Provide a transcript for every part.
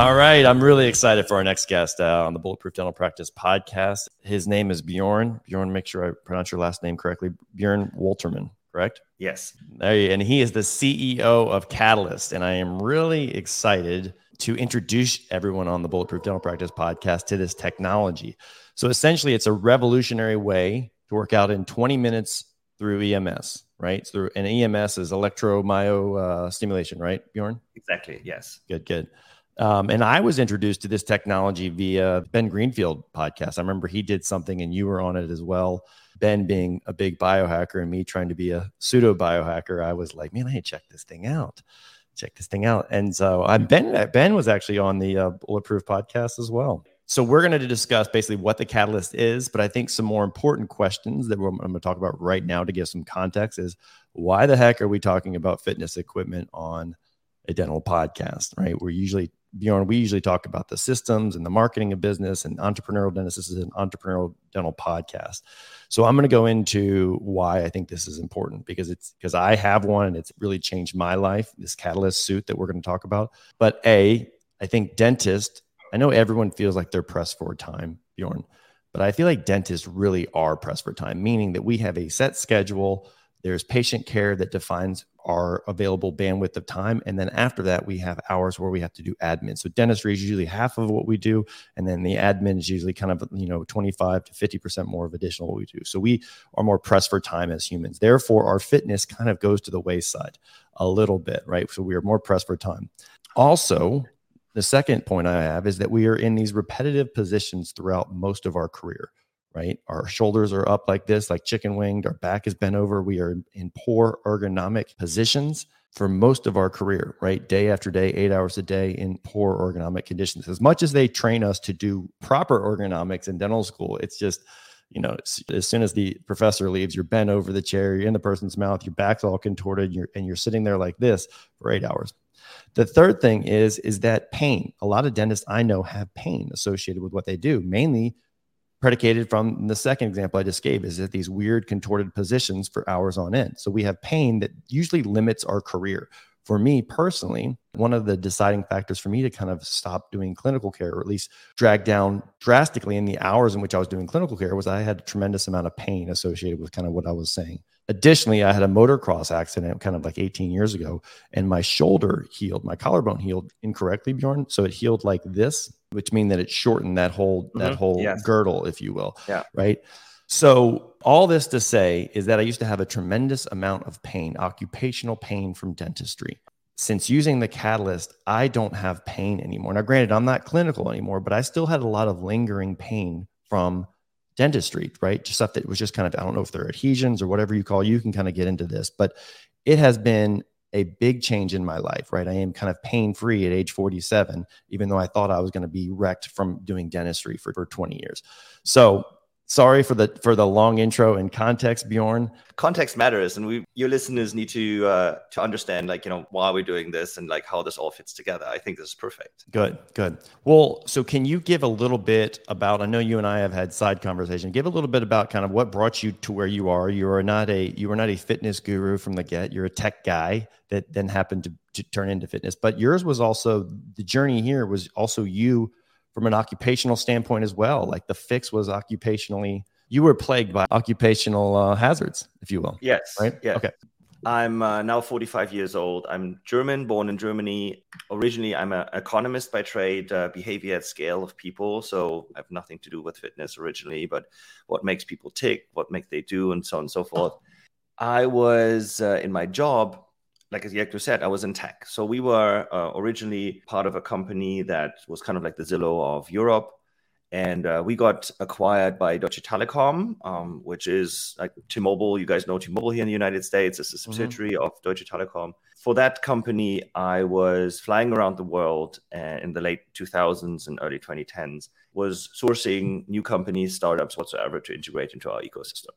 All right. I'm really excited for our next guest uh, on the Bulletproof Dental Practice podcast. His name is Bjorn. Bjorn, make sure I pronounce your last name correctly. Bjorn Woltermann, correct? Yes. And he is the CEO of Katalyst. And I am really excited to introduce everyone on the Bulletproof Dental Practice podcast to this technology. So essentially, it's a revolutionary way to work out in 20 minutes through EMS, right? Through an EMS is electromyo uh, stimulation, right, Bjorn? Exactly. Yes. Good. Good. Um, and I was introduced to this technology via Ben Greenfield podcast. I remember he did something and you were on it as well. Ben being a big biohacker and me trying to be a pseudo biohacker, I was like, man, I need to check this thing out. Check this thing out. And so I'm Ben. Ben was actually on the uh, Bulletproof podcast as well. So we're going to discuss basically what the Katalyst is, but I think some more important questions that I'm going to talk about right now to give some context is why the heck are we talking about fitness equipment on a dental podcast, right? We're usually Bjorn, we usually talk about the systems and the marketing of business and entrepreneurial dentists. This is an entrepreneurial dental podcast. So I'm going to go into why I think this is important because it's because I have one and it's really changed my life, this Katalyst suit that we're going to talk about. But A, I think dentists I know everyone feels like they're pressed for time, Bjorn, but I feel like dentists really are pressed for time, meaning that we have a set schedule. There's patient care that defines our available bandwidth of time. And then after that, we have hours where we have to do admin. So dentistry is usually half of what we do. And then the admin is usually kind of, you know, 25 to 50% more of additional what we do. So we are more pressed for time as humans. Therefore, our fitness kind of goes to the wayside a little bit, right? So we are more pressed for time. Also, the second point I have is that we are in these repetitive positions throughout most of our career, right? Our shoulders are up like this, like chicken winged. Our back is bent over. We are in poor ergonomic positions for most of our career, right? Day after day, eight hours a day in poor ergonomic conditions. As much as they train us to do proper ergonomics in dental school, it's just, you know, as soon as the professor leaves, you're bent over the chair, you're in the person's mouth, your back's all contorted, you're, and you're sitting there like this for eight hours. The third thing is is that pain. A lot of dentists I know have pain associated with what they do, mainly predicated from the second example I just gave is that these weird contorted positions for hours on end. So we have pain that usually limits our career. For me personally, one of the deciding factors for me to kind of stop doing clinical care or at least drag down drastically in the hours in which I was doing clinical care was I had a tremendous amount of pain associated with kind of what I was saying. Additionally, I had a motocross accident kind of like 18 years ago, and my shoulder healed, my collarbone healed incorrectly, Bjorn. So it healed like this, which means that it shortened that whole mm-hmm. that whole yes. girdle, if you will. Yeah. Right. So all this to say is that I used to have a tremendous amount of pain, occupational pain from dentistry. Since using the Katalyst, I don't have pain anymore. Now, granted, I'm not clinical anymore, but I still had a lot of lingering pain from dentistry, right? Just stuff that was just kind of, I don't know if they're adhesions or whatever you call, you can kind of get into this, but it has been a big change in my life, right? I am kind of pain free at age 47, even though I thought I was going to be wrecked from doing dentistry for, for 20 years. So sorry for the for the long intro and context bjorn. Context matters and we your listeners need to uh to understand like you know why we're doing this and like how this all fits together. I think this is perfect. Good good. Well so can you give a little bit about i know you and i have had side conversation give a little bit about kind of what brought you to where you are. You are not a you are not a fitness guru from the get. You're a tech guy that then happened to, to turn into fitness but yours was also the journey here was also you from an occupational standpoint as well. Like the fix was occupationally, you were plagued by occupational uh, hazards, if you will. Yes. Right. Yeah. Okay. I'm uh, now 45 years old. I'm German, born in Germany. Originally, I'm an economist by trade, uh, behavior at scale of people. So I have nothing to do with fitness originally, but what makes people tick, what make they do, and so on and so forth. I was uh, in my job like as Yekto said, I was in tech. So we were uh, originally part of a company that was kind of like the Zillow of Europe. And uh, we got acquired by Deutsche Telekom, um, which is like T-Mobile. You guys know T-Mobile here in the United States. It's a mm-hmm. subsidiary mm-hmm. of Deutsche Telekom. For that company, I was flying around the world uh, in the late 2000s and early 2010s, was sourcing new companies, startups whatsoever to integrate into our ecosystem.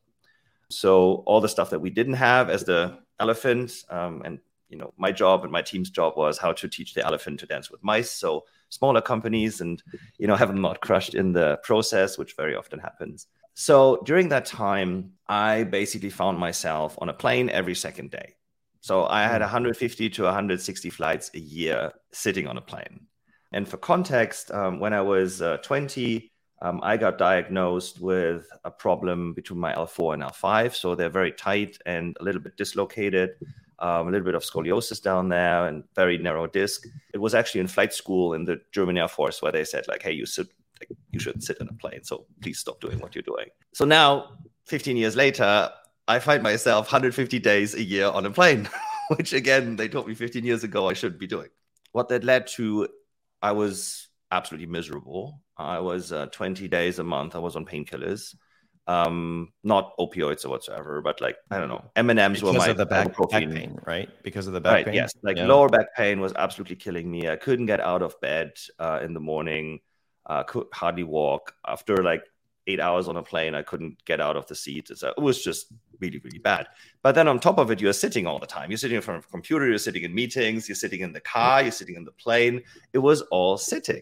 So all the stuff that we didn't have as the elephant, um, and you know, my job and my team's job was how to teach the elephant to dance with mice. So smaller companies and you know have them not crushed in the process, which very often happens. So during that time, I basically found myself on a plane every second day. So I had 150 to 160 flights a year sitting on a plane. And for context, um, when I was uh, 20, um, I got diagnosed with a problem between my L4 and L5. So they're very tight and a little bit dislocated, um, a little bit of scoliosis down there and very narrow disc. It was actually in flight school in the German Air Force where they said, like, hey, you should, like, you should sit in a plane. So please stop doing what you're doing. So now, 15 years later, I find myself 150 days a year on a plane, which again, they told me 15 years ago I shouldn't be doing. What that led to, I was absolutely miserable. I was uh, 20 days a month. I was on painkillers, um, not opioids or whatsoever, but like I don't know, M and M's were my of the back, back, pain, right? Because of the back right, pain. Yes, like yeah. lower back pain was absolutely killing me. I couldn't get out of bed uh, in the morning. Uh, could hardly walk. After like eight hours on a plane, I couldn't get out of the seat. So it was just really, really bad. But then on top of it, you're sitting all the time. You're sitting in front of a computer, you're sitting in meetings, you're sitting in the car, you're sitting in the plane. It was all sitting.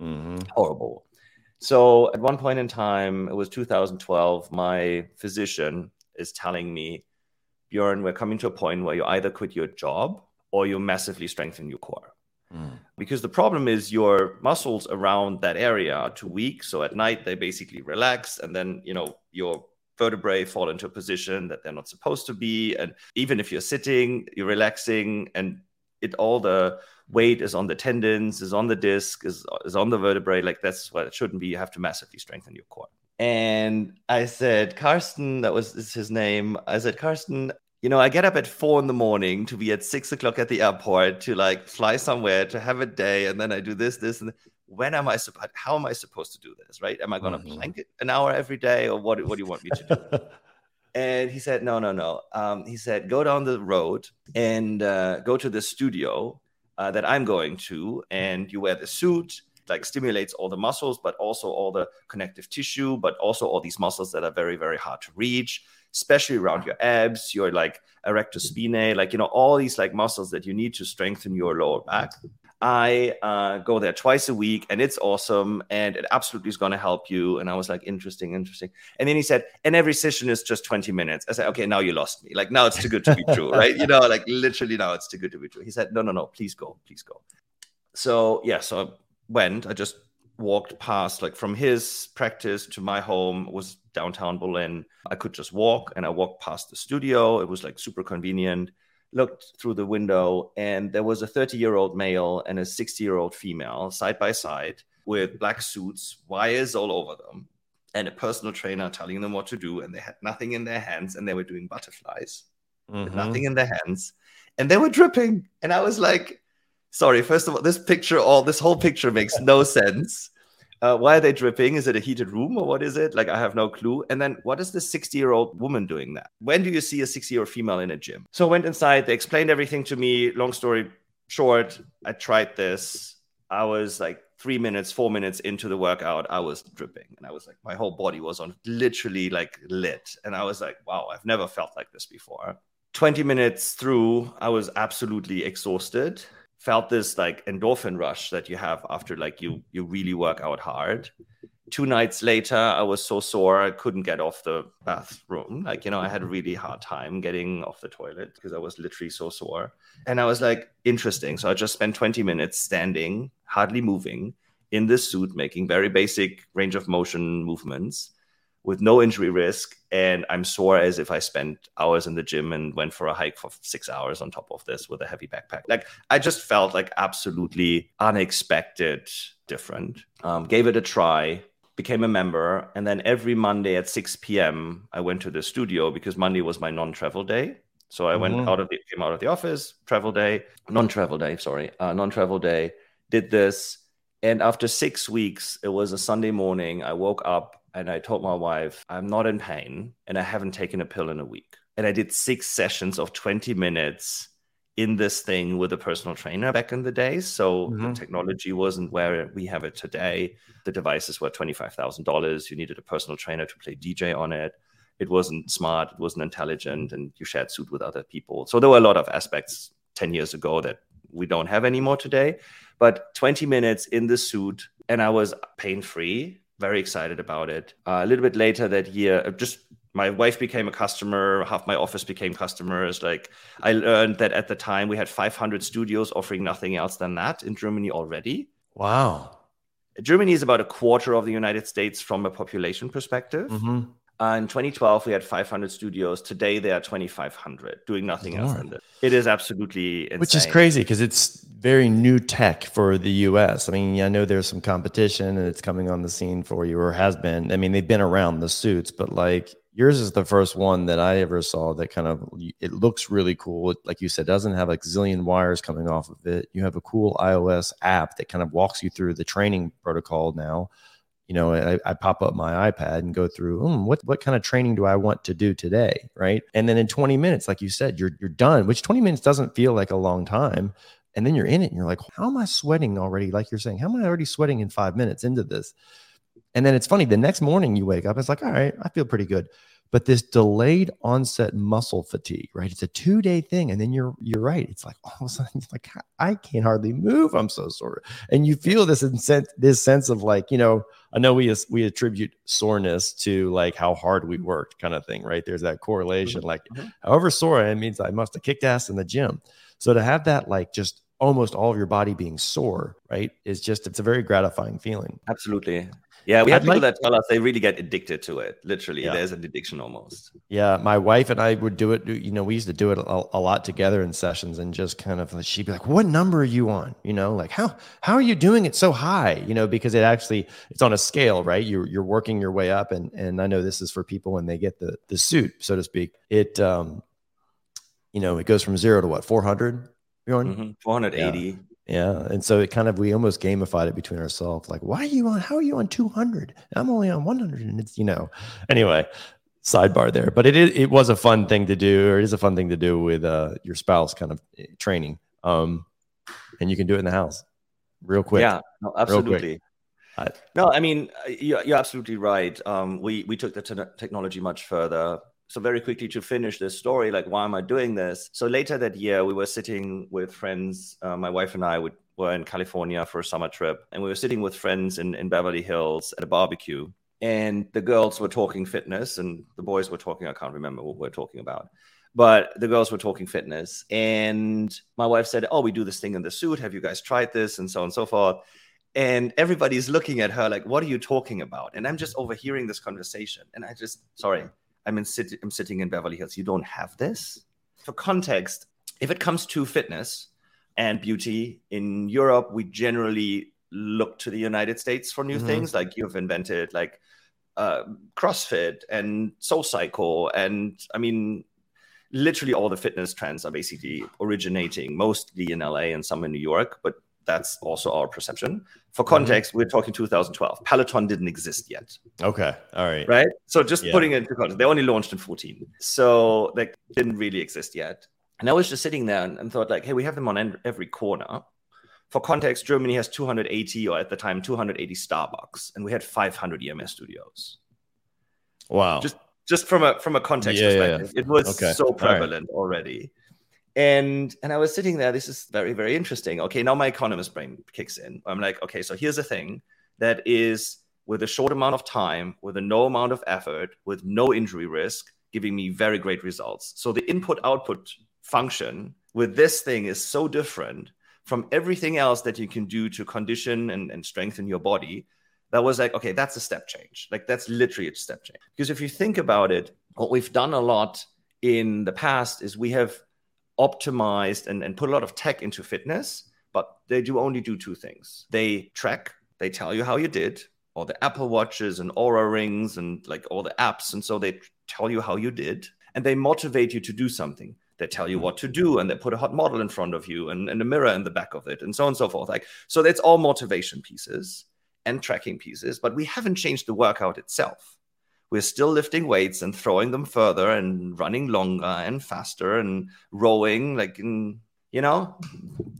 Mm-hmm. Horrible. So at one point in time, it was 2012, my physician is telling me, Bjorn, we're coming to a point where you either quit your job or you massively strengthen your core. Mm. Because the problem is your muscles around that area are too weak. So at night they basically relax, and then you know your vertebrae fall into a position that they're not supposed to be. And even if you're sitting, you're relaxing, and it all the weight is on the tendons, is on the disc, is is on the vertebrae. Like that's what it shouldn't be. You have to massively strengthen your core. And I said, Carsten, that was his name. I said, Carsten, you know, I get up at four in the morning to be at six o'clock at the airport to like fly somewhere to have a day, and then I do this, this, and when am I supposed? How am I supposed to do this? Right? Am I going to mm-hmm. plank it an hour every day, or what? What do you want me to do? and he said, no, no, no. Um, he said, go down the road and uh, go to the studio uh, that I'm going to, and you wear the suit like stimulates all the muscles, but also all the connective tissue, but also all these muscles that are very, very hard to reach especially around your abs, your like erector spinae, like, you know, all these like muscles that you need to strengthen your lower back. I uh, go there twice a week and it's awesome and it absolutely is going to help you. And I was like, interesting, interesting. And then he said, and every session is just 20 minutes. I said, okay, now you lost me. Like, now it's too good to be true, right? You know, like literally now it's too good to be true. He said, no, no, no, please go, please go. So, yeah, so I went, I just walked past, like from his practice to my home was downtown Berlin. I could just walk and I walked past the studio. It was like super convenient. Looked through the window and there was a 30 year old male and a 60 year old female side by side with black suits, wires all over them, and a personal trainer telling them what to do. And they had nothing in their hands and they were doing butterflies, mm-hmm. nothing in their hands, and they were dripping. And I was like, sorry, first of all, this picture, all this whole picture makes no sense. Uh, why are they dripping? Is it a heated room or what is it? Like, I have no clue. And then, what is this 60 year old woman doing that? When do you see a 60 year old female in a gym? So I went inside. They explained everything to me. Long story short, I tried this. I was like three minutes, four minutes into the workout, I was dripping. And I was like, my whole body was on literally like lit. And I was like, wow, I've never felt like this before. 20 minutes through, I was absolutely exhausted felt this like endorphin rush that you have after like you you really work out hard. Two nights later i was so sore i couldn't get off the bathroom. Like you know i had a really hard time getting off the toilet because i was literally so sore. And i was like interesting. So i just spent 20 minutes standing hardly moving in this suit making very basic range of motion movements with no injury risk and i'm sore as if i spent hours in the gym and went for a hike for six hours on top of this with a heavy backpack. Like i just felt like absolutely unexpected different. Um, gave it a try became a member and then every monday at 6 p.m i went to the studio because monday was my non-travel day. So i mm-hmm. went out of the came out of the office travel day non-travel day sorry uh, non-travel day did this. And after six weeks it was a sunday morning i woke up and I told my wife, I'm not in pain and I haven't taken a pill in a week. And I did six sessions of 20 minutes in this thing with a personal trainer back in the days. So mm-hmm. the technology wasn't where we have it today. The devices were $25,000. You needed a personal trainer to play DJ on it. It wasn't smart, it wasn't intelligent, and you shared suit with other people. So there were a lot of aspects 10 years ago that we don't have anymore today. But 20 minutes in the suit, and I was pain free very excited about it. Uh, a little bit later that year, uh, just my wife became a customer half my office became customers like i learned that at the time we had 500 studios offering nothing else than that in germany already Wow. Germany is about a quarter of the United States from a population perspective. Mm-hmm. Uh, in 2012, we had 500 studios. Today, they are 2,500, doing nothing Lord. else. Than this. It is absolutely insane. Which is crazy because it's very new tech for the US. I mean, I know there's some competition and it's coming on the scene for you or has been. I mean, they've been around the suits, but like yours is the first one that I ever saw that kind of it looks really cool. It, like you said, doesn't have a zillion wires coming off of it. You have a cool iOS app that kind of walks you through the training protocol now. You know, I, I pop up my iPad and go through mm, what what kind of training do I want to do today, right? And then in 20 minutes, like you said, you're you're done. Which 20 minutes doesn't feel like a long time. And then you're in it, and you're like, how am I sweating already? Like you're saying, how am I already sweating in five minutes into this? And then it's funny, the next morning you wake up, it's like, all right, I feel pretty good. But this delayed onset muscle fatigue, right? It's a two day thing. And then you're you're right. It's like all of a sudden, it's like I can't hardly move. I'm so sore. And you feel this sense, this sense of like, you know, I know we we attribute soreness to like how hard we worked, kind of thing, right? There's that correlation. Mm-hmm. Like, mm-hmm. however sore it means I must have kicked ass in the gym. So to have that like just almost all of your body being sore, right, is just it's a very gratifying feeling. Absolutely. Yeah, we have people like, that tell us they really get addicted to it. Literally, yeah. there's an addiction almost. Yeah, my wife and I would do it. You know, we used to do it a, a, lot together in sessions, and just kind of she'd be like, "What number are you on?" You know, like how how are you doing it so high? You know, because it actually it's on a scale, right? You're you're working your way up, and and I know this is for people when they get the the suit, so to speak. It um, you know, it goes from zero to what 400 mm-hmm. 480 yeah. Yeah. And so it kind of, we almost gamified it between ourselves. Like, why are you on, how are you on 200? I'm only on 100. And it's, you know, anyway, sidebar there. But it it was a fun thing to do, or it is a fun thing to do with uh, your spouse kind of eh, training. Um, and you can do it in the house real quick. Yeah, no, absolutely. No, I mean you're, you're absolutely right. Um, we we took the te- technology much further so very quickly to finish this story like why am i doing this? So later that year we were sitting with friends uh, my wife and i would, were in california for a summer trip and we were sitting with friends in, in beverly hills at a barbecue and the girls were talking fitness and the boys were talking i can't remember what we we're talking about but the girls were talking fitness and my wife said oh we do this thing in the suit. Have you guys tried this? and so on and so forth. And everybody's looking at her like what are you talking about? And i'm just overhearing this conversation and i just sorry I'm in sit- I'm sitting in Beverly Hills. You don't have this. For context, if it comes to fitness and beauty in Europe, we generally look to the United States for new mm-hmm. things. Like you've invented like uh, CrossFit and Soul Cycle, and I mean, literally all the fitness trends are basically originating mostly in LA and some in New York, but that's also our perception. For mm-hmm. context, mm-hmm. we're talking 2012. Peloton didn't exist yet. Okay. All right. Right. So just yeah. putting it into context, they only launched in 14. So they didn't really exist yet. And I was just sitting there and, and thought, like, hey, we have them on every corner. For context, Germany has 280, or at the time, 280 Starbucks, and we had 500 EMS studios. Wow. Just just from a from a context yeah, perspective, yeah, it was okay. so prevalent right. already. And and I was sitting there. This is very very interesting. Okay, now my economist brain kicks in. I'm like, okay, so here's a thing that is with a short amount of time, with a no amount of effort, with no injury risk, giving me very great results. So the input output function with this thing is so different from everything else that you can do to condition and, and strengthen your body. That was like, okay, that's a step change. Like that's literally a step change. Because if you think about it, what we've done a lot in the past is we have optimized and, and put a lot of tech into fitness, but they do only do two things. They track, they tell you how you did, all the Apple Watches and Oura Rings and like all the apps. And so they tell you how you did and they motivate you to do something. They tell you mm-hmm. what to do and they put a hot model in front of you and, and a mirror in the back of it and so on and so forth. Like, so that's all motivation pieces and tracking pieces, but we haven't changed the workout itself we're still lifting weights and throwing them further and running longer and faster and rowing like in you know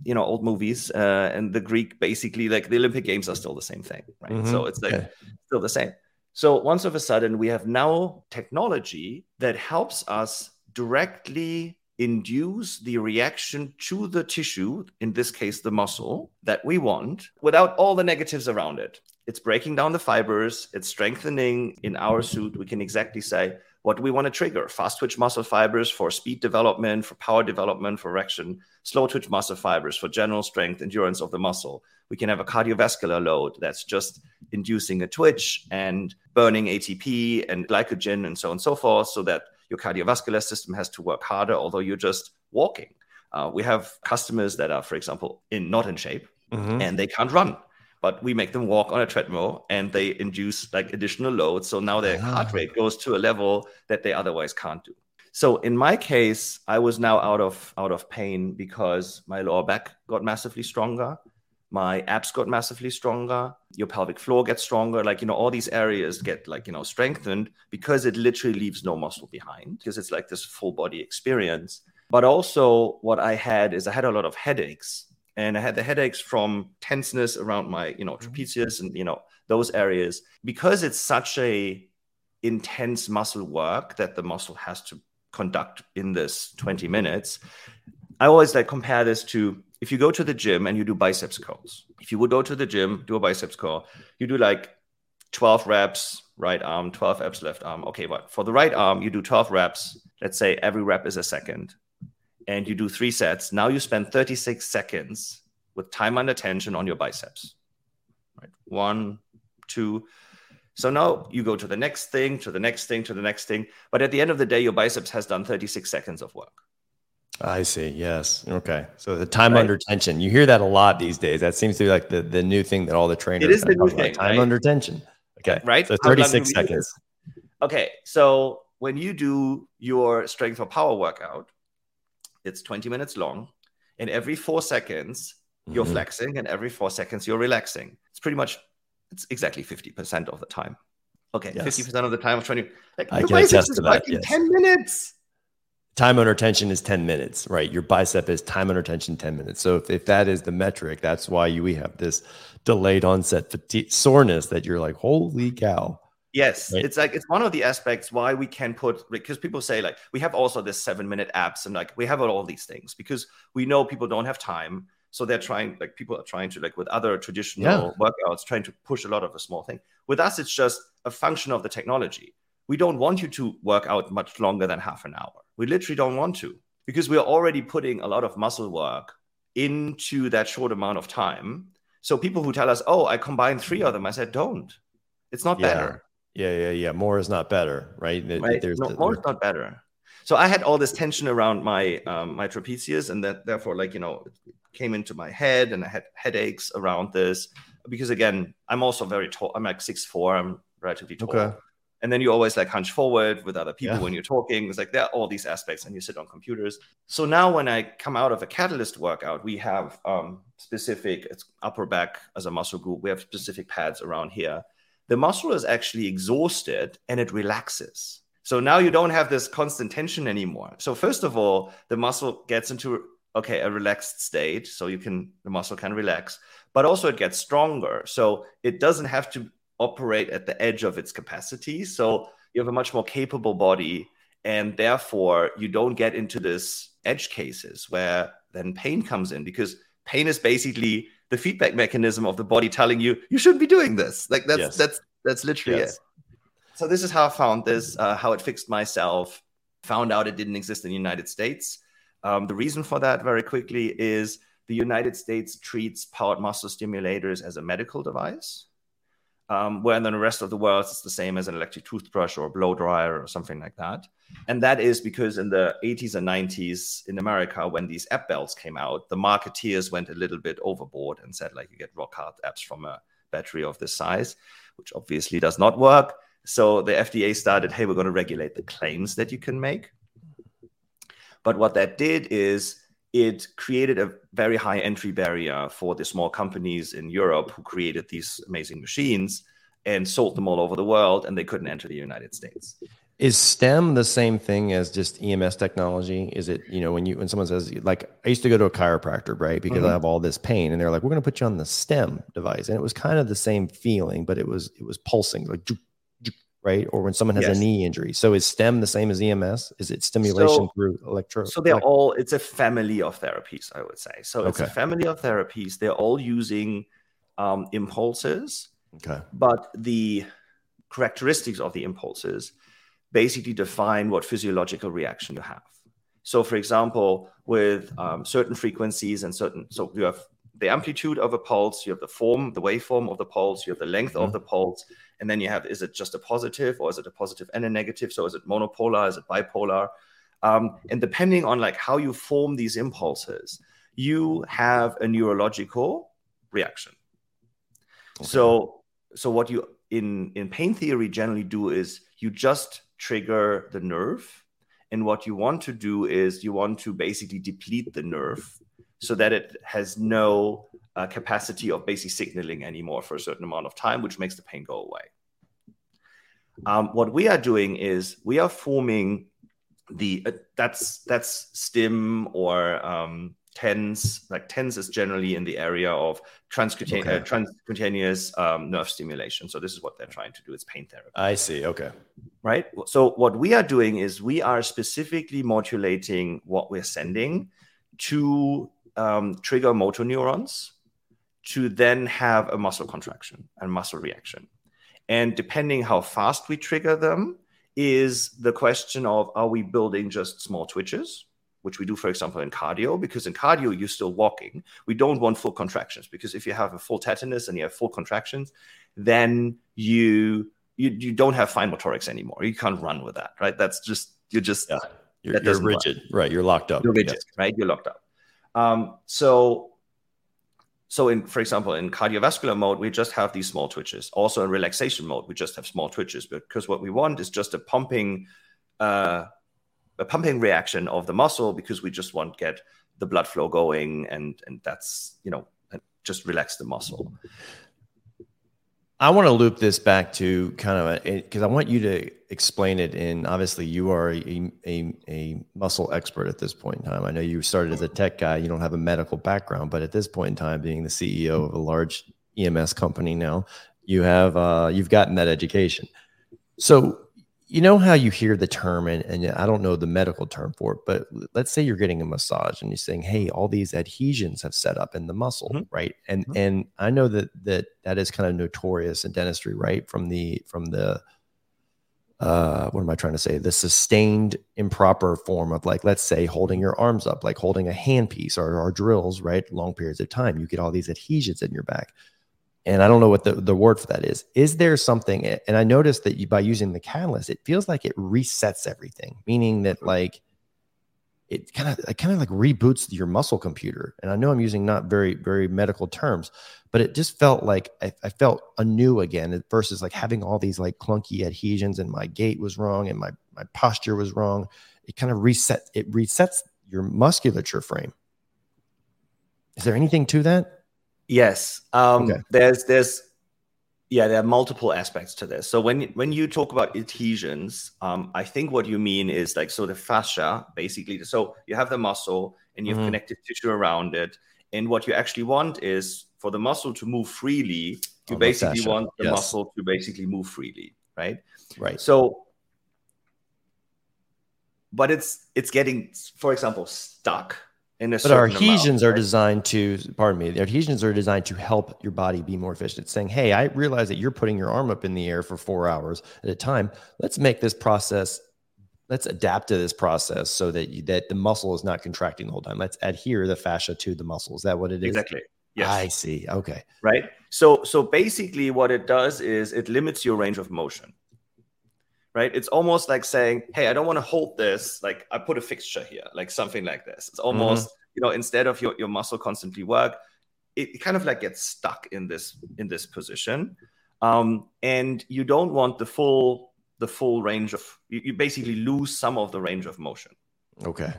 you know old movies uh, and the greek basically like the olympic games are still the same thing right mm-hmm. so it's like okay. still the same so once of a sudden we have now technology that helps us directly induce the reaction to the tissue, in this case, the muscle that we want, without all the negatives around it. It's breaking down the fibers, it's strengthening in our suit. We can exactly say, what do we want to trigger? Fast twitch muscle fibers for speed development, for power development, for erection, slow twitch muscle fibers for general strength, endurance of the muscle. We can have a cardiovascular load that's just inducing a twitch and burning ATP and glycogen and so on and so forth, so that your cardiovascular system has to work harder, although you're just walking. Uh, we have customers that are, for example, in not in shape mm-hmm. and they can't run but we make them walk on a treadmill and they induce like additional load. So now their ah. heart rate goes to a level that they otherwise can't do. So in my case, I was now out of out of pain because my lower back got massively stronger, my abs got massively stronger, your pelvic floor gets stronger, like you know all these areas get like you know strengthened because it literally leaves no muscle behind because it's like this full body experience. But also what I had is I had a lot of headaches and I had the headaches from tenseness around my, you know, mm-hmm. trapezius and you know those areas because it's such a intense muscle work that the muscle has to conduct in this 20 minutes. I always like compare this to if you go to the gym and you do biceps curls. If you would go to the gym, do a biceps curl, you do like 12 reps, right arm, 12 reps, left arm. Okay, but for the right arm, you do 12 reps. Let's say every rep is a second and you do three sets, now you spend 36 seconds with time under tension on your biceps. Right? One, two. So now you go to the next thing, to the next thing, to the next thing. But at the end of the day, your biceps has done 36 seconds of work. I see. Yes. Okay. So the time right. under tension, you hear that a lot these days. That seems to be like the, the new thing that all the trainers it is the new thing, time right? under tension. Okay. Right. So 36 seconds. Okay. So when you do your strength or power workout, it's 20 minutes long. And every four seconds, you're mm-hmm. flexing, and every four seconds, you're relaxing. It's pretty much, it's exactly 50% of the time. Okay, yes. 50% of the time of training. Like, I can attest to that. Yes. 10 minutes. Time under tension is 10 minutes, right? Your bicep is time under tension 10 minutes. So if, if that is the metric, that's why you, we have this delayed onset fatigue soreness that you're like, holy cow Yes, right? it's like it's one of the aspects why we can put because people say like we have also this seven minute apps and like we have all these things because we know people don't have time, so they're trying like people are trying to like with other traditional yeah. workouts trying to push a lot of a small thing. With us, it's just a function of the technology. We don't want you to work out much longer than half an hour. We literally don't want to because we're already putting a lot of muscle work into that short amount of time. So people who tell us, "Oh, I combine three of them," I said, "Don't." It's not yeah. better yeah, yeah, yeah. More is not better, right? right. There's no, more is not better. So I had all this tension around my um, my trapezius, and that therefore, like you know, it came into my head, and I had headaches around this because again, I'm also very tall. I'm like six four. I'm relatively tall. Okay. And then you always like hunch forward with other people yeah. when you're talking. It's like there are all these aspects, and you sit on computers. So now, when I come out of a Katalyst workout, we have um, specific it's upper back as a muscle group. We have specific pads around here the muscle is actually exhausted and it relaxes. So now you don't have this constant tension anymore. So first of all, the muscle gets into okay a relaxed state, so you can the muscle can relax, but also it gets stronger. So it doesn't have to operate at the edge of its capacity. So you have a much more capable body, and therefore you don't get into this edge cases where then pain comes in because pain is basically the feedback mechanism of the body telling you you shouldn't be doing this. Like that's yes. that's that's literally yes. it. So this is how I found this, uh, how it fixed myself. Found out it didn't exist in the United States. Um, the reason for that, very quickly, is the United States treats powered muscle stimulators as a medical device, um, where in the rest of the world it's the same as an electric toothbrush or a blow dryer or something like that. And that is because in the 80s and 90s in America, when these app belts came out, the marketeers went a little bit overboard and said, like, you get rock hard apps from a battery of this size, which obviously does not work. So the FDA started, hey, we're going to regulate the claims that you can make. But what that did is it created a very high entry barrier for the small companies in Europe who created these amazing machines and sold them all over the world, and they couldn't enter the United States. Is stim the same thing as just EMS technology? Is it, you know, when you when someone says like I used to go to a chiropractor, right? Because mm-hmm. I have all this pain and they're like, we're gonna put you on the stim device. And it was kind of the same feeling, but it was it was pulsing, like right? Or when someone has yes. a knee injury. So is stim the same as EMS? Is it stimulation so, through electro? So they're all it's a family of therapies, I would say. So it's a family of therapies. They're all using um, impulses. Okay. But the characteristics of the impulses basically define what physiological reaction you have. So, for example, with um, certain frequencies and certain, so you have the amplitude of a pulse, you have the form, the waveform of the pulse, you have the length mm-hmm. of the pulse, and then you have is it just a positive or is it a positive and a negative? So, is it monopolar? Is it bipolar? Um, and depending on like how you form these impulses, you have a neurological reaction. Okay. So, so what you in in pain theory generally do is you just trigger the nerve and what you want to do is you want to basically deplete the nerve so that it has no uh, capacity of basic signaling anymore for a certain amount of time, which makes the pain go away. Um, what we are doing is we are forming the uh, that's that's stim or um, TENS like TENS is generally in the area of transcutaneous, okay. uh, transcutaneous um, nerve stimulation. So this is what they're trying to do. It's pain therapy. I see. Okay. Right? So what we are doing is we are specifically modulating what we're sending to um, trigger motor neurons to then have a muscle contraction and muscle reaction and depending how fast we trigger them is the question of are we building just small twitches which we do, for example, in cardio, because in cardio, you're still walking. We don't want full contractions because if you have a full tetanus and you have full contractions, then you you, you don't have fine motorics anymore. You can't run with that, right? That's just you're just yeah. you're, you're rigid, run. right? You're locked up. You're rigid, yes. right? You're locked up. Um, so so in for example in cardiovascular mode we just have these small twitches. Also in relaxation mode we just have small twitches because what we want is just a pumping uh, a pumping reaction of the muscle because we just want to get the blood flow going and and that's you know just relax the muscle i want to loop this back to kind of because i want you to explain it in obviously you are a, a, a muscle expert at this point in time. I know you started as a tech guy. You don't have a medical background but at this point in time being the ceo of a large ems company now you have uh, you've gotten that education. So you know how you hear the term and, and i don't know the medical term for it but let's say you're getting a massage and you're saying hey all these adhesions have set up in the muscle mm-hmm. right? And mm-hmm. and i know that that that is kind of notorious in dentistry right? From the from the uh what am i trying to say? The sustained improper form of like let's say holding your arms up like holding a handpiece or, or drills right? Long periods of time you get all these adhesions in your back and I don't know what the, the word for that is. Is there something? And I noticed that you, by using the Katalyst, it feels like it resets everything, meaning that mm-hmm. like it kind of it kind of like reboots your muscle computer. And I know I'm using not very very medical terms, but it just felt like I, I felt anew again versus like having all these like clunky adhesions and my gait was wrong and my my posture was wrong. It kind of reset it resets your musculature frame. Is there anything to that? Yes. Um, okay. There's there's yeah there are multiple aspects to this. So when when you talk about adhesions, um, I think what you mean is like so the fascia basically. So you have the muscle and you have mm-hmm. connective tissue around it, and what you actually want is for the muscle to move freely. You oh, basically the want the yes. muscle to basically move freely, right? Right. So but it's it's getting for example stuck in a but our adhesions amount, are right? designed to pardon me the adhesions are designed to help your body be more efficient. It's saying hey i realize that you're putting your arm up in the air for four hours at a time. Let's make this process let's adapt to this process so that you, that the muscle is not contracting the whole time. Let's adhere the fascia to the muscle. Is that what it is? Exactly. Yes. I see. Okay. Right? So so basically what it does is it limits your range of motion right? It's almost like saying, hey, I don't want to hold this. Like I put a fixture here, like something like this. It's almost, mm-hmm. you know, instead of your, your muscle constantly work, it kind of like gets stuck in this in this position. Um, and you don't want the full the full range of you, you basically lose some of the range of motion. Okay.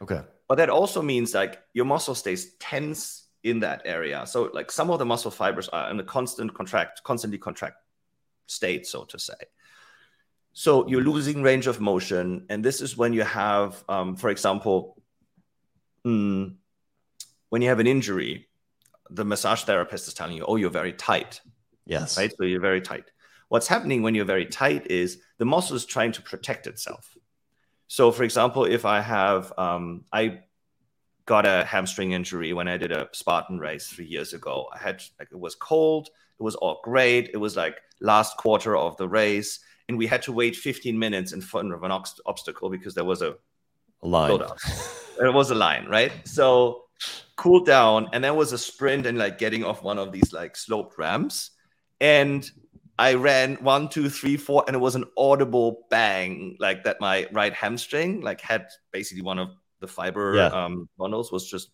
Okay. But that also means like your muscle stays tense in that area. So like some of the muscle fibers are in a constant contract, constantly contract state, so to say. So you're losing range of motion, and this is when you have, um, for example, mm, when you have an injury, the massage therapist is telling you, "Oh, you're very tight." Yes. Right. So you're very tight. What's happening when you're very tight is the muscle is trying to protect itself. So, for example, if I have, um, I got a hamstring injury when I did a Spartan race three years ago. I had like it was cold, it was all great. It was like last quarter of the race and we had to wait 15 minutes in front of an obstacle because there was a, a line. there was a line, right? So cooled down, and there was a sprint and like getting off one of these like sloped ramps, and I ran one, two, three, four, and it was an audible bang, like that. My right hamstring, like, had basically one of the fiber yeah. um, bundles was just,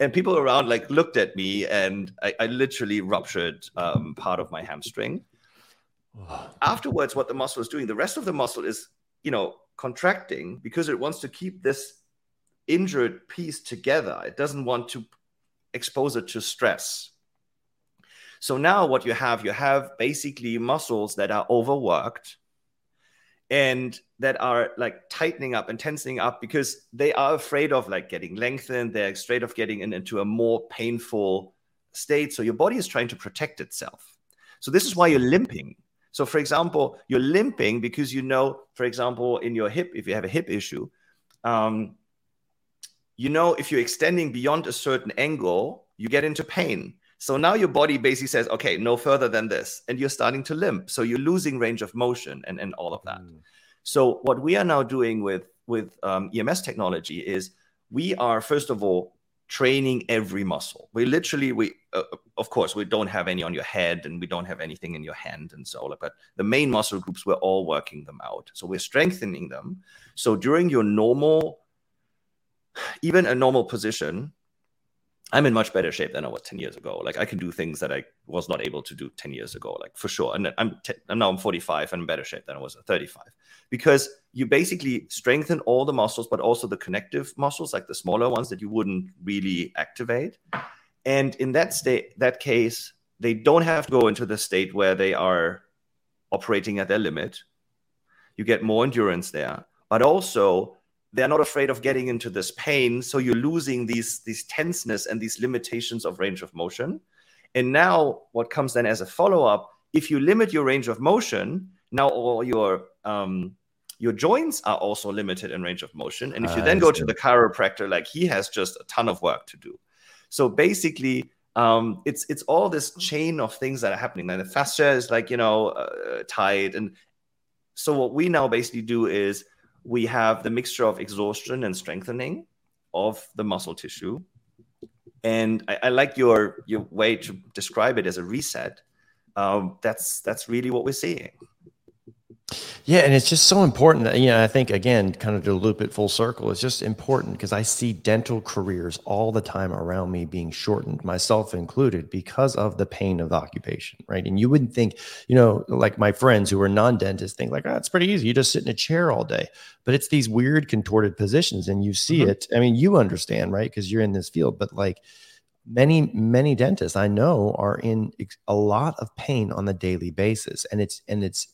and people around like looked at me, and I, I literally ruptured um, part of my hamstring. Afterwards, what the muscle is doing, the rest of the muscle is, you know, contracting because it wants to keep this injured piece together. It doesn't want to expose it to stress. So now what you have, you have basically muscles that are overworked and that are like tightening up and tensing up because they are afraid of like getting lengthened. They're afraid of getting in, into a more painful state. So your body is trying to protect itself. So this is why you're limping. So for example, you're limping because you know, for example, in your hip, if you have a hip issue, um, you know, if you're extending beyond a certain angle, you get into pain. So now your body basically says, okay, no further than this. And you're starting to limp. So you're losing range of motion and, and all of that. Mm. So what we are now doing with, with um, EMS technology is we are, first of all, training every muscle. We literally, we, uh, of course, we don't have any on your head and we don't have anything in your hand and so on. But the main muscle groups, we're all working them out. So we're strengthening them. So during your normal, even a normal position, I'm in much better shape than I was 10 years ago. Like I can do things that I was not able to do 10 years ago, like for sure. And I'm, t- and now I'm 45 and in better shape than I was at 35 because you basically strengthen all the muscles, but also the connective muscles, like the smaller ones that you wouldn't really activate. And in that state, that case, they don't have to go into the state where they are operating at their limit. You get more endurance there, but also they're not afraid of getting into this pain so you're losing these these tenseness and these limitations of range of motion. And now what comes then as a follow-up if you limit your range of motion now all your um, your joints are also limited in range of motion. And if you then go to the chiropractor like he has just a ton of work to do. So basically um, it's it's all this chain of things that are happening. And the fascia is like you know uh, tight. And so what we now basically do is we have the mixture of exhaustion and strengthening of the muscle tissue. And I, I like your your way to describe it as a reset. Um, that's that's really what we're seeing. Yeah, and it's just so important. That, you know, I think again, kind of to loop it full circle, it's just important because I see dental careers all the time around me being shortened, myself included, because of the pain of the occupation, right? And you wouldn't think, you know, like my friends who are non-dentists think like, oh, it's pretty easy. You just sit in a chair all day. But it's these weird contorted positions, and you see mm-hmm. it. I mean, you understand, right? Because you're in this field, but like many many dentists i know are in a lot of pain on the daily basis and it's and it's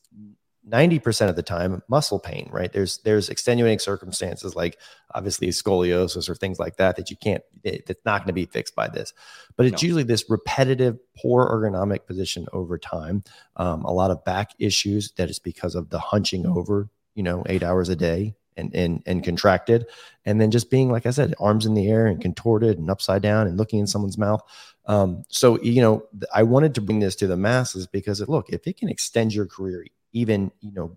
90% of the time muscle pain right? There's there's extenuating circumstances like obviously scoliosis or things like that that you can't it, it's not going to be fixed by this. But it's no. usually this repetitive poor ergonomic position over time um, a lot of back issues that is because of the hunching over you know eight hours a day and and and contracted. And then just being like i said arms in the air and contorted and upside down and looking in someone's mouth. Um, so you know i wanted to bring this to the masses because it, look if it can extend your career even you know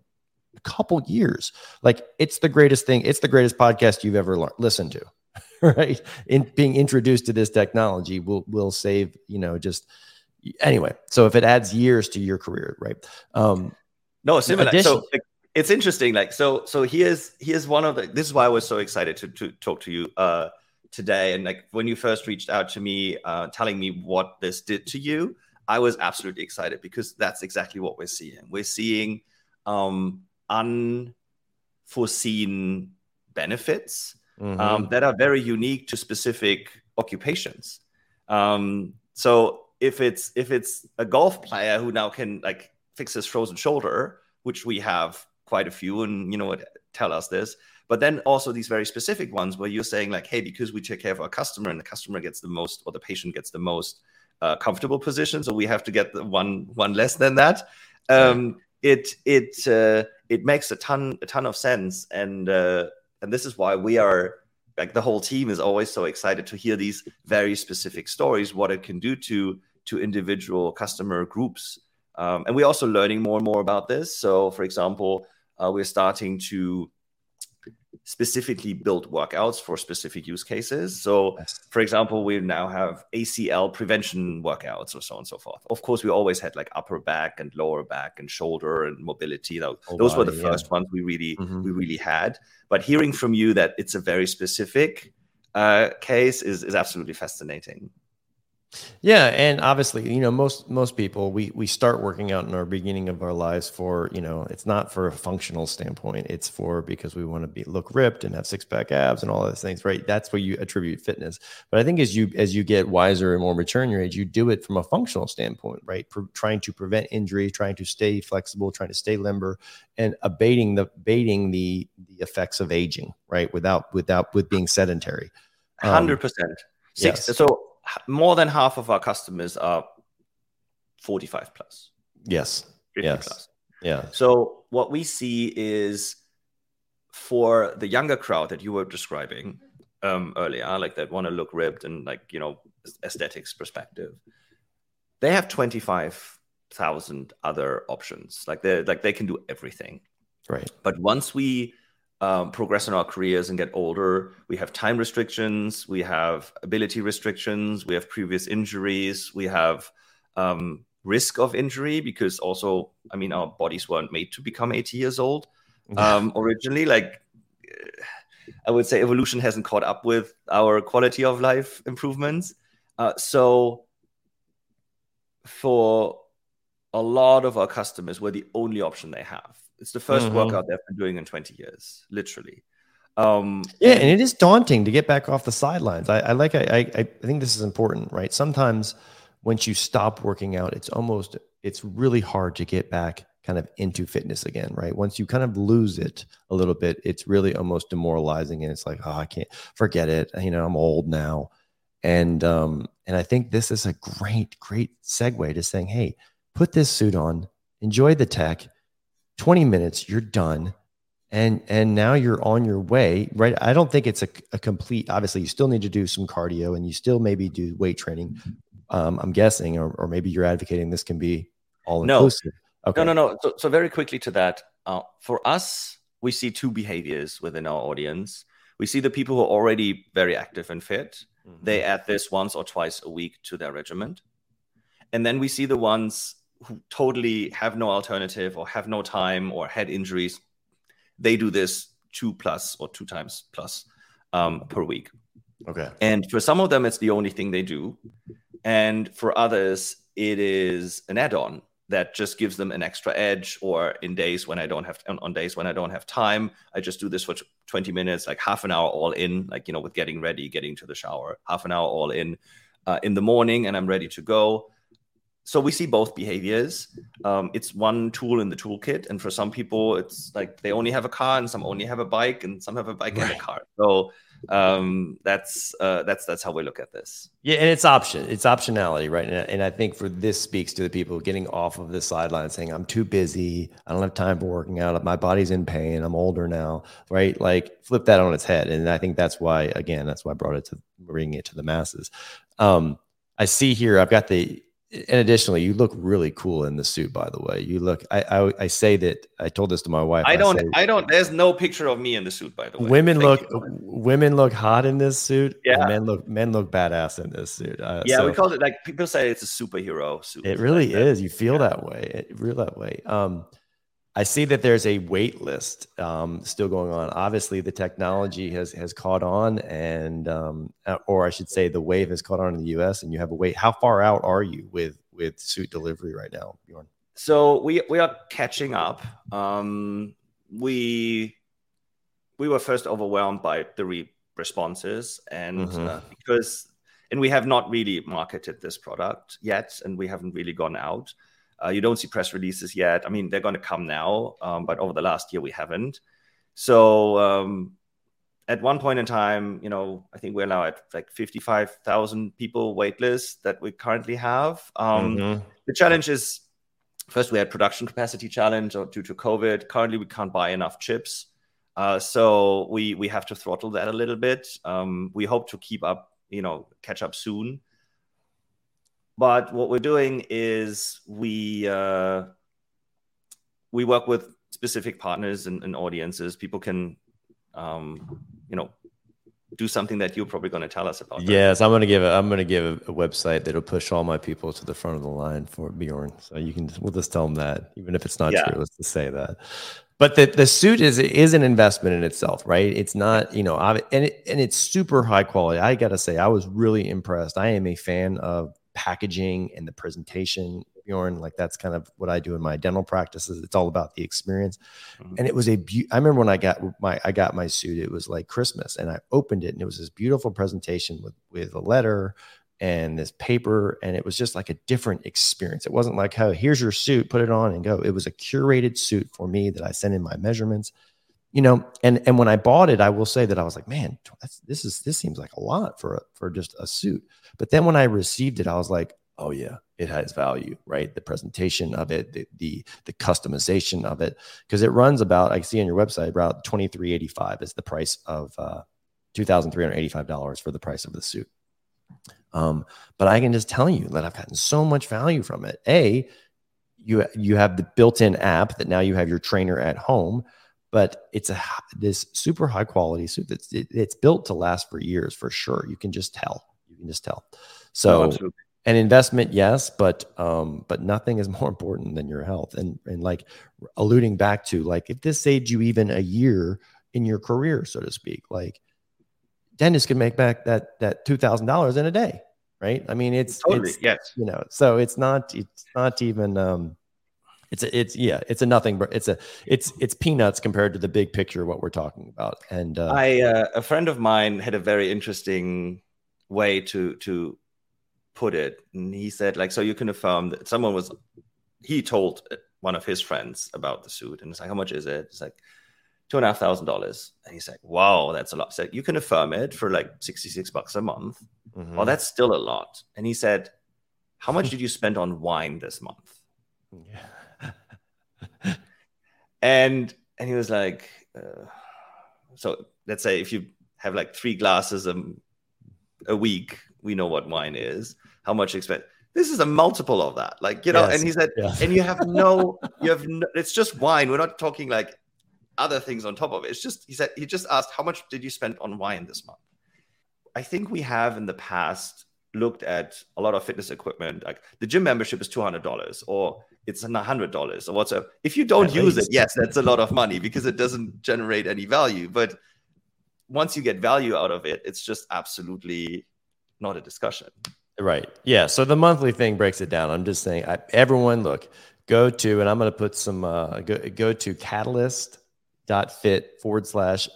a couple years. Like it's the greatest thing it's the greatest podcast you've ever le- listened to right? In being introduced to this technology will will save you know just anyway so if it adds years to your career right? Um no similar addition- so like, it's interesting like so so here's here's one of the this is why i was so excited to to talk to you uh today and like when you first reached out to me uh telling me what this did to you I was absolutely excited because that's exactly what we're seeing. We're seeing um, unforeseen benefits mm-hmm. um, that are very unique to specific occupations. Um, so if it's if it's a golf player who now can like fix his frozen shoulder, which we have quite a few, and you know what tell us this. But then also these very specific ones where you're saying like, hey, because we take care of our customer and the customer gets the most or the patient gets the most uh, comfortable position, so we have to get the one one less than that. Um, it it uh, it makes a ton a ton of sense, and uh, and this is why we are like the whole team is always so excited to hear these very specific stories, what it can do to to individual customer groups Um, and we're also learning more and more about this. So, for example, uh, we're starting to specifically build workouts for specific use cases. So, yes. for example, we now have ACL prevention workouts or so on and so forth. Of course, we always had like upper back and lower back and shoulder and mobility. Those, those were the yeah. first ones we really mm-hmm. we really had. But hearing from you that it's a very specific uh, case is is absolutely fascinating. Yeah, and obviously, you know, most most people we we start working out in our beginning of our lives for you know it's not for a functional standpoint. It's for because we want to be look ripped and have six pack abs and all those things, right? That's where you attribute fitness. But I think as you as you get wiser and more mature in your age, you do it from a functional standpoint, right? Trying to prevent injury, trying to stay flexible, trying to stay limber, and abating the abating the the effects of aging, right? Without without with being sedentary. Hundred um, percent. Yes. So more than half of our customers are 45 plus. Yes. 50 yes. plus. Yeah. So what we see is for the younger crowd that you were describing um, earlier, like that want to look ripped and like, you know, aesthetics perspective, they have 25,000 other options. Like they like they can do everything. Right. But once we um, progress in our careers and get older, we have time restrictions, we have ability restrictions, we have previous injuries, we have um, risk of injury because also, I mean, our bodies weren't made to become 80 years old um, originally. Like, I would say evolution hasn't caught up with our quality of life improvements. Uh, so, for a lot of our customers, we're the only option they have. It's the 1st mm-hmm. workout they've been doing in 20 years, literally. Um, yeah, and it is daunting to get back off the sidelines. I, I like. I, I I think this is important, right? Sometimes once you stop working out, it's almost it's really hard to get back kind of into fitness again, right? Once you kind of lose it a little bit, it's really almost demoralizing, and it's like, oh, I can't forget it. You know, I'm old now, and um, and I think this is a great, great segue to saying, hey, put this suit on, enjoy the tech 20 minutes, you're done. And and now you're on your way, right? I don't think it's a, a complete, obviously, you still need to do some cardio and you still maybe do weight training. Um, I'm guessing, or, or maybe you're advocating this can be all inclusive. No. Okay. No, no, no. So, so very quickly to that, uh, for us, we see two behaviors within our audience. We see the people who are already very active and fit. Mm-hmm. They add this once or twice a week to their regimen. And then we see the ones who totally have no alternative or have no time or had injuries, they do this two plus or two times plus um, per week. Okay. And for some of them, it's the only thing they do. And for others, it is an add on that just gives them an extra edge or in days when i don't have on days when i don't have time i just do this for 20 minutes like half an hour all in like you know with getting ready getting to the shower half an hour all in uh, in the morning and i'm ready to go so we see both behaviors. Um, it's one tool in the toolkit, and for some people, it's like they only have a car, and some only have a bike, and some have a bike right. and a car. So um, that's uh, that's that's how we look at this. Yeah, and it's option, it's optionality, right? And, and I think for this speaks to the people getting off of the sideline, saying, "I'm too busy. I don't have time for working out. My body's in pain. I'm older now." Right? Like flip that on its head, and I think that's why, again, that's why I brought it to bringing it to the masses. Um, I see here, I've got the and additionally, you look really cool in the suit. By the way, you look. I I, I say that I told this to my wife. I don't. I, say, I, don't. There's no picture of me in the suit. By the way, women Thank look you. women look hot in this suit. Yeah, men look men look badass in this suit. Uh, yeah, so, we call it like people say it's a superhero suit. It really like is. You feel yeah. that way. It real that way. Um, I see that there's a wait list um, still going on. Obviously, the technology has has caught on, and um, uh, or I should say, the wave has caught on in the U.S. And you have a wait. How far out are you with with suit delivery right now, Bjorn? So we we are catching up. Um, we we were first overwhelmed by the re- responses, and mm-hmm. uh, because and we have not really marketed this product yet, and we haven't really gone out. Uh, you don't see press releases yet. I mean, they're going to come now, um, but over the last year we haven't. So um, at one point in time, you know, I think we're now at like 55,000 people waitlist that we currently have. Um, mm-hmm. The challenge is first we had production capacity challenge due to COVID. Currently, we can't buy enough chips. Uh, so we we have to throttle that a little bit. Um, we hope to keep up, you know, catch up soon. But what we're doing is we uh, we work with specific partners and, and audiences. People can, um, you know, do something that you're probably going to tell us about. Yes, I'm going to give a, I'm going to give a, a, website that'll push all my people to the front of the line for Bjorn. So you can we'll just tell them that, even if it's not yeah. true. Let's just say that. But the, the suit is is an investment in itself, right? It's not, you know, and it, and it's super high quality. I got to say, I was really impressed. I am a fan of packaging and the presentation Bjorn. Like that's kind of what I do in my dental practices. It's all about the experience. Mm-hmm. And it was a be- I remember when I got my I got my suit, it was like Christmas and I opened it and it was this beautiful presentation with with a letter and this paper and it was just like a different experience. It wasn't like, "Oh, here's your suit, put it on and go." It was a curated suit for me that I sent in my measurements. You know, and and when I bought it, I will say that I was like, "Man, this is this seems like a lot for a, for just a suit." But then when I received it, I was like, "Oh yeah, it has value, right? The presentation of it, the the, the customization of it, because it runs about I see on your website about twenty three eighty five is the price of uh, two thousand three hundred eighty five dollars for the price of the suit. Um, but I can just tell you that I've gotten so much value from it. A, you you have the built in app that now you have your trainer at home, but it's a this super high quality suit that's it, it's built to last for years for sure. You can just tell. You can just tell. So. Oh, an investment yes but um but nothing is more important than your health and and like alluding back to like if this saved you even a year in your career so to speak like dentists can make back that that $2000 in a day right i mean it's totally it's, yes you know so it's not it's not even um it's a, it's yeah it's a nothing but it's a it's it's peanuts compared to the big picture of what we're talking about and uh, i uh, a friend of mine had a very interesting way to to put it. And he said, like, so you can affirm that someone was, he told one of his friends about the suit. And it's like, how much is it? It's like, two and a half thousand dollars. And he's like, wow, that's a lot. So you can affirm it for like 66 bucks a month. Mm-hmm. Well, that's still a lot. And he said, how much did you spend on wine this month? Yeah. And, and he was like, uh, so let's say if you have like three glasses a, a week, we know what wine is. How much you expect? This is a multiple of that. Like you know yes. and he said yeah. and you have no you have no, it's just wine. We're not talking like other things on top of it. It's just he said he just asked how much did you spend on wine this month? I think we have in the past looked at a lot of fitness equipment like the gym membership is $200 or it's $100 or whatsoever if you don't at use least. it yes that's a lot of money because it doesn't generate any value but once you get value out of it it's just absolutely not a discussion Right. Yeah. So the monthly thing breaks it down. I'm just saying, I, everyone, look, go to, and I'm going to put some, uh, go, go to katalyst.fit forward slash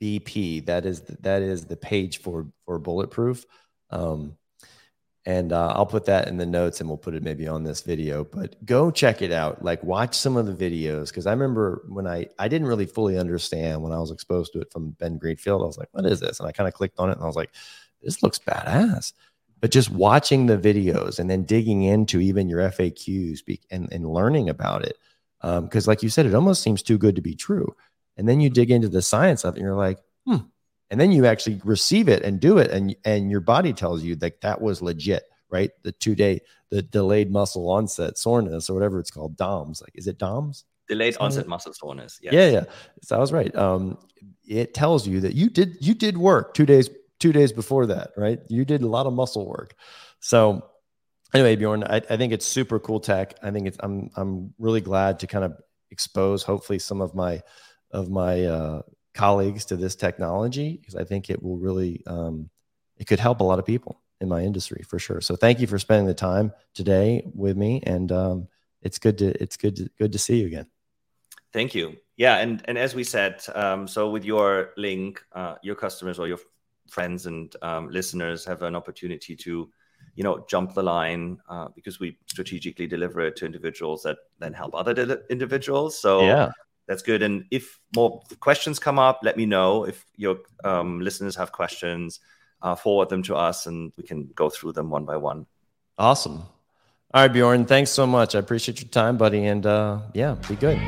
BP. That is, the, that is the page for, for bulletproof. Um, and uh, I'll put that in the notes and we'll put it maybe on this video, but go check it out. Like watch some of the videos. Cause I remember when I, I didn't really fully understand when I was exposed to it from Ben Greenfield, I was like, what is this? And I kind of clicked on it and I was like, this looks badass but just watching the videos and then digging into even your FAQs and, and learning about it. Because, um, like you said, it almost seems too good to be true. And then you dig into the science of it and you're like, hmm. And then you actually receive it and do it. And, and your body tells you that that was legit, right? The two day, the delayed muscle onset soreness or whatever it's called, DOMS. Like, is it DOMS? Delayed onset muscle soreness. Yes. Yeah. Yeah. So I was right. Um, it tells you that you did, you did work two days two days before that, right? You did a lot of muscle work. So anyway, Bjorn, I, I think it's super cool tech. I think it's I'm I'm really glad to kind of expose hopefully some of my of my uh, colleagues to this technology because I think it will really um, it could help a lot of people in my industry for sure. So thank you for spending the time today with me, and um, it's good to it's good to, good to see you again. Thank you. Yeah, and and as we said, um, so with your link, uh, your customers or your friends and um, listeners have an opportunity to you know jump the line uh, because we strategically deliver it to individuals that then help other de- individuals so yeah that's good. And if more questions come up let me know. If your um, listeners have questions uh, forward them to us and we can go through them one by one. Awesome. All right bjorn thanks so much. I appreciate your time buddy. And uh, yeah be good